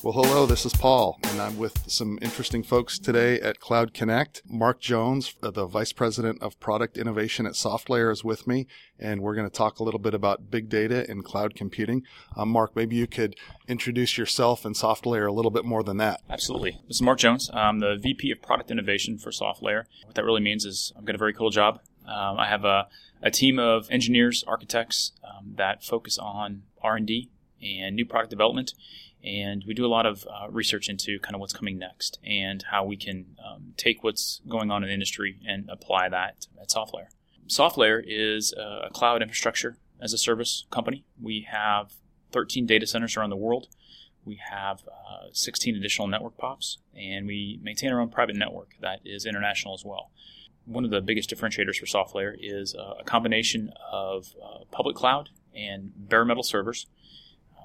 Well, hello, this is Paul, and I'm with some interesting folks today at Cloud Connect. Mark Jones, uh, the Vice President of Product Innovation at SoftLayer, is with me, and we're going to talk a little bit about big data and cloud computing. Um, Mark, maybe you could introduce yourself and SoftLayer a little bit more than that. Absolutely. This is Mark Jones. I'm the VP of Product Innovation for SoftLayer. What that really means is I've got a very cool job. Um, I have a, a, team of engineers, architects um, that focus on R&D and new product development and we do a lot of uh, research into kind of what's coming next and how we can um, take what's going on in the industry and apply that at SoftLayer. SoftLayer is a cloud infrastructure as a service company. We have 13 data centers around the world. We have uh, 16 additional network pops, and we maintain our own private network that is international as well. One of the biggest differentiators for SoftLayer is uh, a combination of uh, public cloud and bare metal servers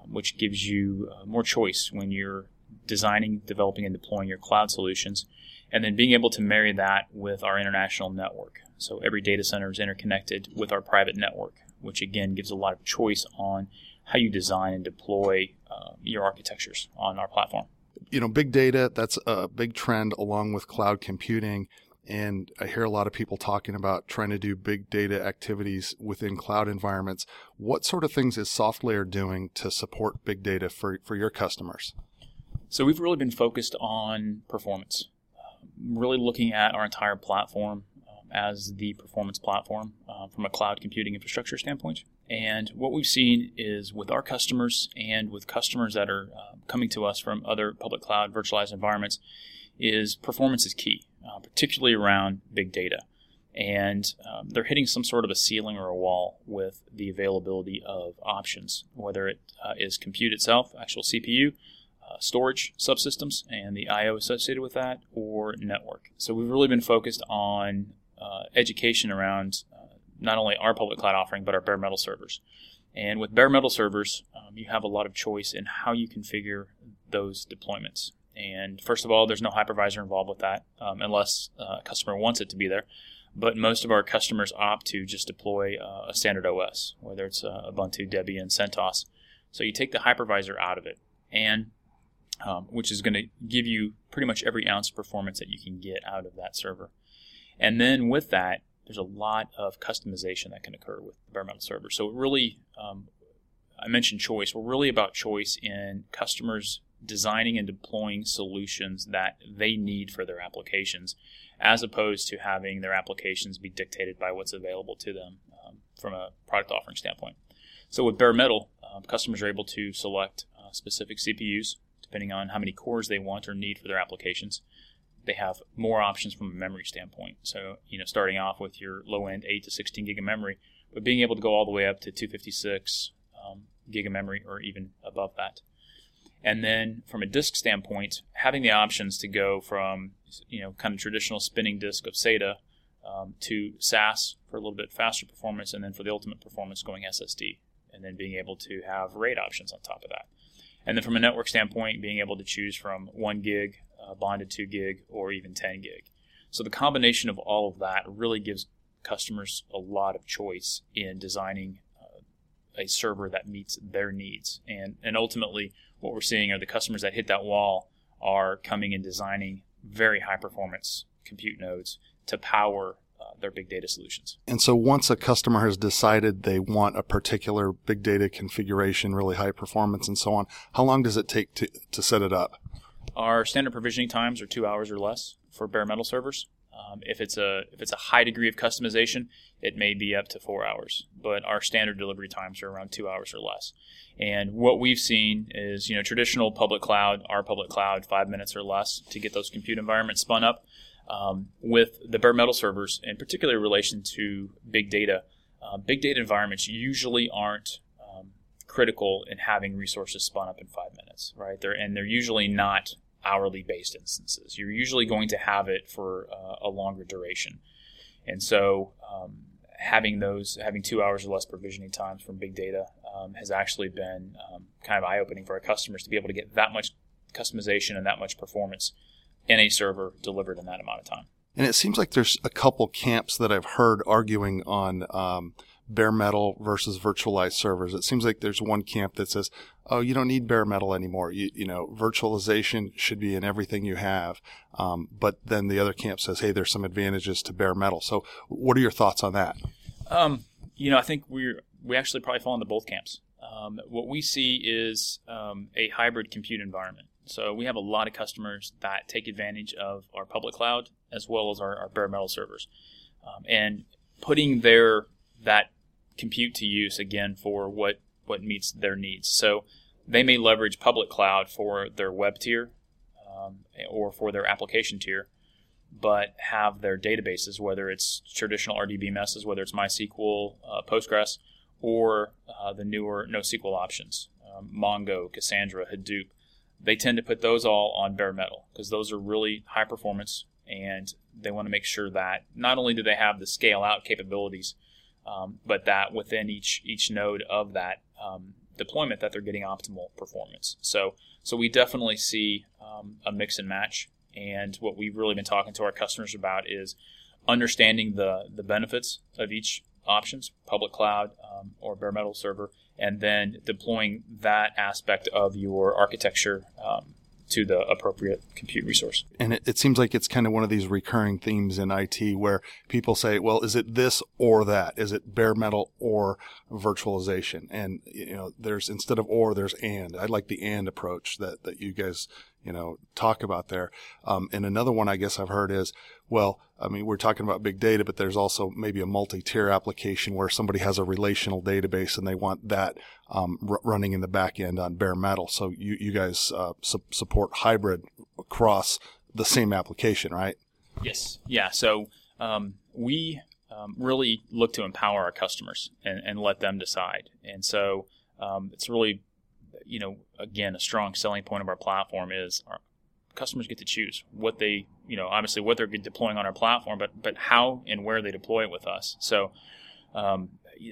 which gives you uh, more choice when you're designing, developing, and deploying your cloud solutions. And then being able to marry that with our international network. So every data center is interconnected with our private network, which again gives a lot of choice on how you design and deploy uh, your architectures on our platform. You know, big data, that's a big trend along with cloud computing. And I hear a lot of people talking about trying to do big data activities within cloud environments. What sort of things is SoftLayer doing to support big data for, for your customers? So we've really been focused on performance, uh, really looking at our entire platform um, as the performance platform uh, from a cloud computing infrastructure standpoint. And what we've seen is with our customers and with customers that are uh, coming to us from other public cloud virtualized environments, is performance is key uh, particularly around big data. And um, they're hitting some sort of a ceiling or a wall with the availability of options, whether it uh, is compute itself, actual CPU, uh, storage subsystems, and the I/O associated with that, or network. So we've really been focused on uh, education around uh, not only our public cloud offering, but our bare metal servers. And with bare metal servers, um, you have a lot of choice in how you configure those deployments. And first of all, there's no hypervisor involved with that um, unless uh, a customer wants it to be there. But most of our customers opt to just deploy uh, a standard OS, whether it's uh, Ubuntu, Debian, CentOS. So you take the hypervisor out of it, and um, which is going to give you pretty much every ounce of performance that you can get out of that server. And then with that, there's a lot of customization that can occur with bare metal server. So it really, um, I mentioned choice. We're really about choice in customers designing and deploying solutions that they need for their applications, as opposed to having their applications be dictated by what's available to them um, from a product offering standpoint. So with bare metal, um, customers are able to select uh, specific CPUs depending on how many cores they want or need for their applications. They have more options from a memory standpoint. So, you know, starting off with your low end 8 to 16 gig of memory, but being able to go all the way up to 256 um, gig of memory or even above that. And then from a disk standpoint, having the options to go from you know kind of traditional spinning disk of SATA um, to SAS for a little bit faster performance, and then for the ultimate performance going SSD, and then being able to have RAID options on top of that. And then from a network standpoint, being able to choose from one gig, uh, bonded two gig, or even 10 gig. So the combination of all of that really gives customers a lot of choice in designing a server that meets their needs. And, and ultimately, what we're seeing are the customers that hit that wall are coming and designing very high performance compute nodes to power uh, their big data solutions. And so once a customer has decided they want a particular big data configuration, really high performance and so on, how long does it take to, to set it up? Our standard provisioning times are two hours or less for bare metal servers. Um, if it's a if it's a high degree of customization, it may be up to four hours, but our standard delivery times are around two hours or less. And what we've seen is, you know, traditional public cloud, our public cloud, five minutes or less to get those compute environments spun up. Um, with the bare metal servers, in particular in relation to big data, uh, big data environments usually aren't um, critical in having resources spun up in five minutes, right? They're, and they're usually not hourly based instances. You're usually going to have it for uh, a longer duration. And so, um, having those, having two hours or less provisioning times from big data um, has actually been um, kind of eye opening for our customers to be able to get that much customization and that much performance in a server delivered in that amount of time. And it seems like there's a couple camps that I've heard arguing on um, bare metal versus virtualized servers. It seems like there's one camp that says, "Oh, you don't need bare metal anymore. You, you know, virtualization should be in everything you have." Um, but then the other camp says, "Hey, there's some advantages to bare metal." So, what are your thoughts on that? Um, you know, I think we we actually probably fall into both camps. Um, what we see is um, a hybrid compute environment. So we have a lot of customers that take advantage of our public cloud as well as our, our bare metal servers, um, and putting their that compute to use again for what what meets their needs. So they may leverage public cloud for their web tier um, or for their application tier, but have their databases, whether it's traditional RDBMSs, whether it's MySQL, uh, Postgres, or uh, the newer NoSQL options, um, Mongo, Cassandra, Hadoop they tend to put those all on bare metal because those are really high performance and they want to make sure that not only do they have the scale out capabilities, um, but that within each each node of that um, deployment that they're getting optimal performance. So so we definitely see um, a mix and match. And what we've really been talking to our customers about is understanding the the benefits of each options, public cloud um, or bare metal server, and then deploying that aspect of your architecture um, to the appropriate compute resource. And it, it, seems like it's kind of one of these recurring themes in IT where people say, well, is it this or that? Is it bare metal or virtualization? And, you know, there's instead of or, there's and. I like the and approach that, that you guys you know, talk about there. Um, and another one I guess I've heard is, well, I mean, we're talking about big data, but there's also maybe a multi-tier application where somebody has a relational database and they want that um, r- running in the back end on bare metal. So you, you guys uh, su- support hybrid across the same application, right? Yes. Yeah. So um, we um, really look to empower our customers and, and let them decide. And so um, it's really you know, again, a strong selling point of our platform is our customers get to choose what they, you know, obviously what they're deploying on our platform, but but how and where they deploy it with us. So um,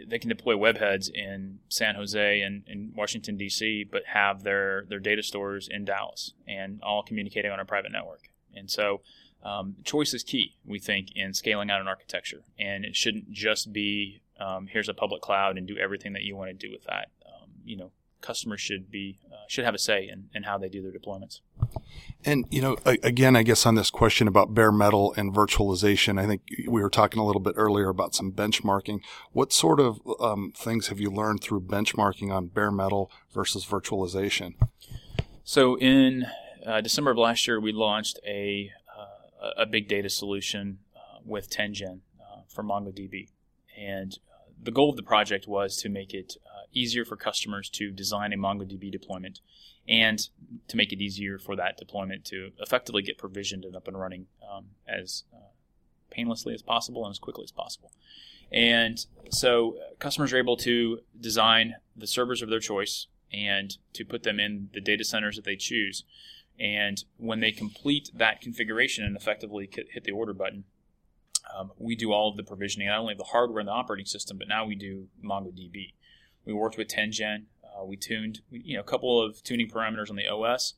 they can deploy webheads in San Jose and in Washington D.C., but have their their data stores in Dallas and all communicating on a private network. And so um, choice is key, we think, in scaling out an architecture. And it shouldn't just be um, here's a public cloud and do everything that you want to do with that. Um, you know, customers should be uh, should have a say in, in how they do their deployments. And you know, again, I guess on this question about bare metal and virtualization, I think we were talking a little bit earlier about some benchmarking. What sort of um, things have you learned through benchmarking on bare metal versus virtualization? So in uh, December of last year, we launched a uh, a big data solution uh, with 10gen uh, for MongoDB, and uh, the goal of the project was to make it easier for customers to design a MongoDB deployment and to make it easier for that deployment to effectively get provisioned and up and running um, as uh, painlessly as possible and as quickly as possible. And so uh, customers are able to design the servers of their choice and to put them in the data centers that they choose. And when they complete that configuration and effectively hit the order button, um, we do all of the provisioning, not only the hardware and the operating system, but now we do MongoDB. We worked with 10gen. Uh, we tuned, you know, a couple of tuning parameters on the OS,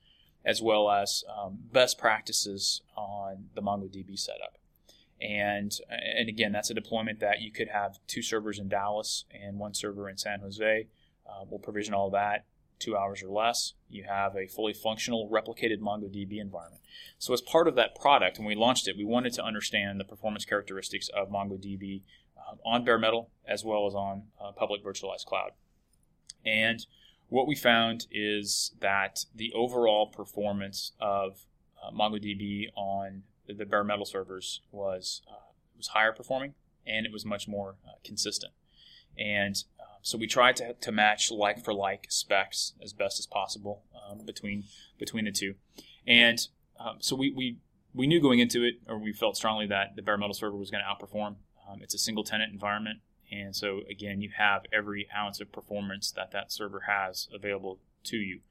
as well as um, best practices on the MongoDB setup. And and again, that's a deployment that you could have two servers in Dallas and one server in San Jose. Uh, we'll provision all that two hours or less. You have a fully functional replicated MongoDB environment. So as part of that product, when we launched it, we wanted to understand the performance characteristics of MongoDB uh, on bare metal as well as on uh, public virtualized cloud. And what we found is that the overall performance of uh, MongoDB on the, bare metal servers was uh, was higher performing and it was much more uh, consistent. And uh, so we tried to, to match like for like specs as best as possible um, between between the two. And um, so we, we we knew going into it, or we felt strongly that the bare metal server was going to outperform um, it's a single tenant environment. And so, again, you have every ounce of performance that that server has available to you.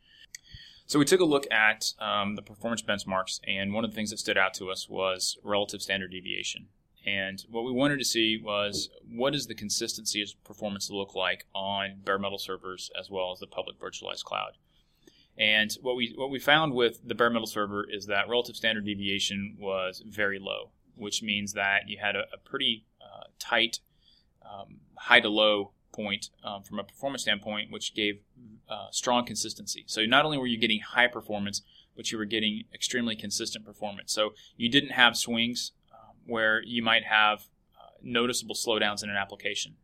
So we took a look at um, the performance benchmarks, and one of the things that stood out to us was relative standard deviation. And what we wanted to see was what does the consistency of performance look like on bare metal servers as well as the public virtualized cloud. And what we what we found with the bare metal server is that relative standard deviation was very low, which means that you had a, a pretty tight um, high to low point um, from a performance standpoint, which gave uh, strong consistency. So not only were you getting high performance, but you were getting extremely consistent performance. So you didn't have swings um, where you might have uh, noticeable slowdowns in an application.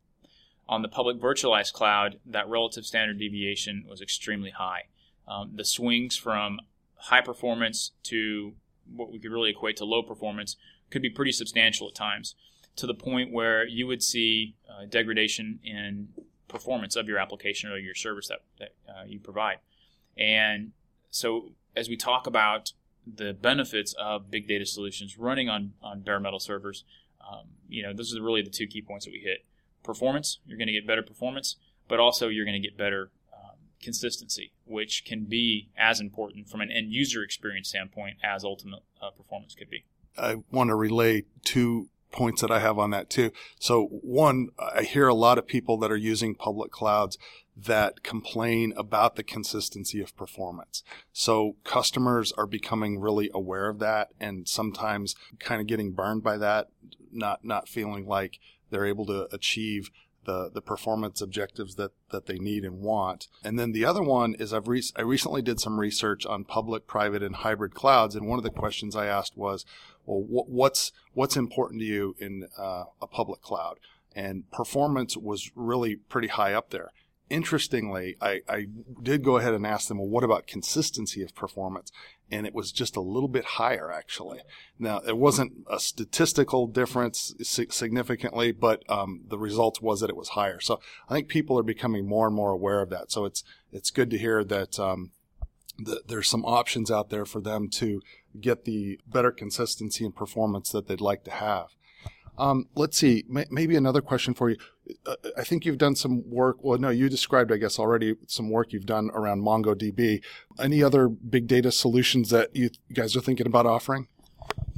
On the public virtualized cloud, that relative standard deviation was extremely high. Um, the swings from high performance to what we could really equate to low performance could be pretty substantial at times to the point where you would see uh, degradation in performance of your application or your service that, that uh, you provide. And so, as we talk about the benefits of big data solutions running on, on bare metal servers, um, you know, those are really the two key points that we hit. Performance, you're going to get better performance, but also you're going to get better um, consistency, which can be as important from an end user experience standpoint as ultimate uh, performance could be. I want to relay two points that I have on that too. So one, I hear a lot of people that are using public clouds that complain about the consistency of performance. So customers are becoming really aware of that and sometimes kind of getting burned by that, not, not feeling like they're able to achieve the, the performance objectives that, that they need and want. And then the other one is I've re- I recently did some research on public, private, and hybrid clouds. And one of the questions I asked was, well, wh- what's, what's important to you in uh, a public cloud? And performance was really pretty high up there interestingly, I, I, did go ahead and ask them, well, what about consistency of performance? And it was just a little bit higher, actually. Now, it wasn't a statistical difference significantly, but um, the results was that it was higher. So I think people are becoming more and more aware of that. So it's it's good to hear that, um, that there's some options out there for them to get the better consistency and performance that they'd like to have. Um, let's see, maybe another question for you. Uh, I think you've done some work. Well, no, you described, I guess, already some work you've done around MongoDB. Any other big data solutions that you guys are thinking about offering?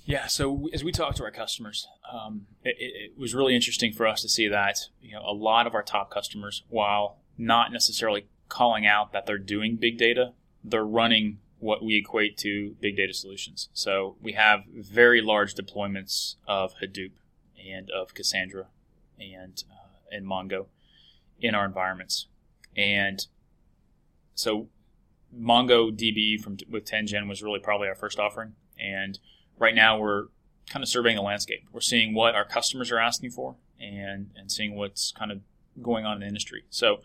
Yeah. So as we talk to our customers, um, it, it, was really interesting for us to see that you know a lot of our top customers, while not necessarily calling out that they're doing big data, they're running what we equate to big data solutions. So we have very large deployments of Hadoop and of Cassandra and uh, and Mongo in our environments. And so MongoDB from with 10gen was really probably our first offering. And right now we're kind of surveying the landscape. We're seeing what our customers are asking for and and seeing what's kind of going on in the industry. So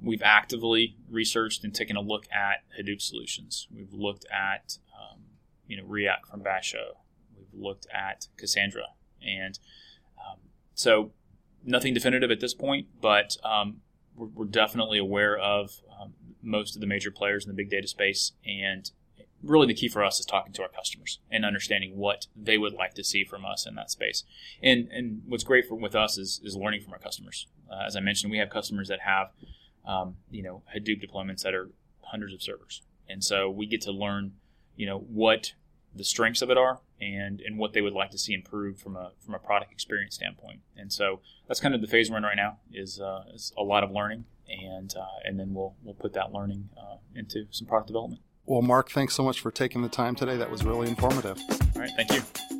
we've actively researched and taken a look at Hadoop solutions. We've looked at um, you know Riak from Basho. We've looked at Cassandra and so nothing definitive at this point, but um, we're, we're, definitely aware of um, most of the major players in the big data space. And really the key for us is talking to our customers and understanding what they would like to see from us in that space. And, and what's great for, with us is, is learning from our customers. Uh, as I mentioned, we have customers that have, um, you know, Hadoop deployments that are hundreds of servers. And so we get to learn, you know, what the strengths of it are and and what they would like to see improved from a from a product experience standpoint. And so that's kind of the phase we're in right now is, uh, is a lot of learning and uh, and then we'll we'll put that learning uh, into some product development. Well, Mark, thanks so much for taking the time today. That was really informative. All right, thank you.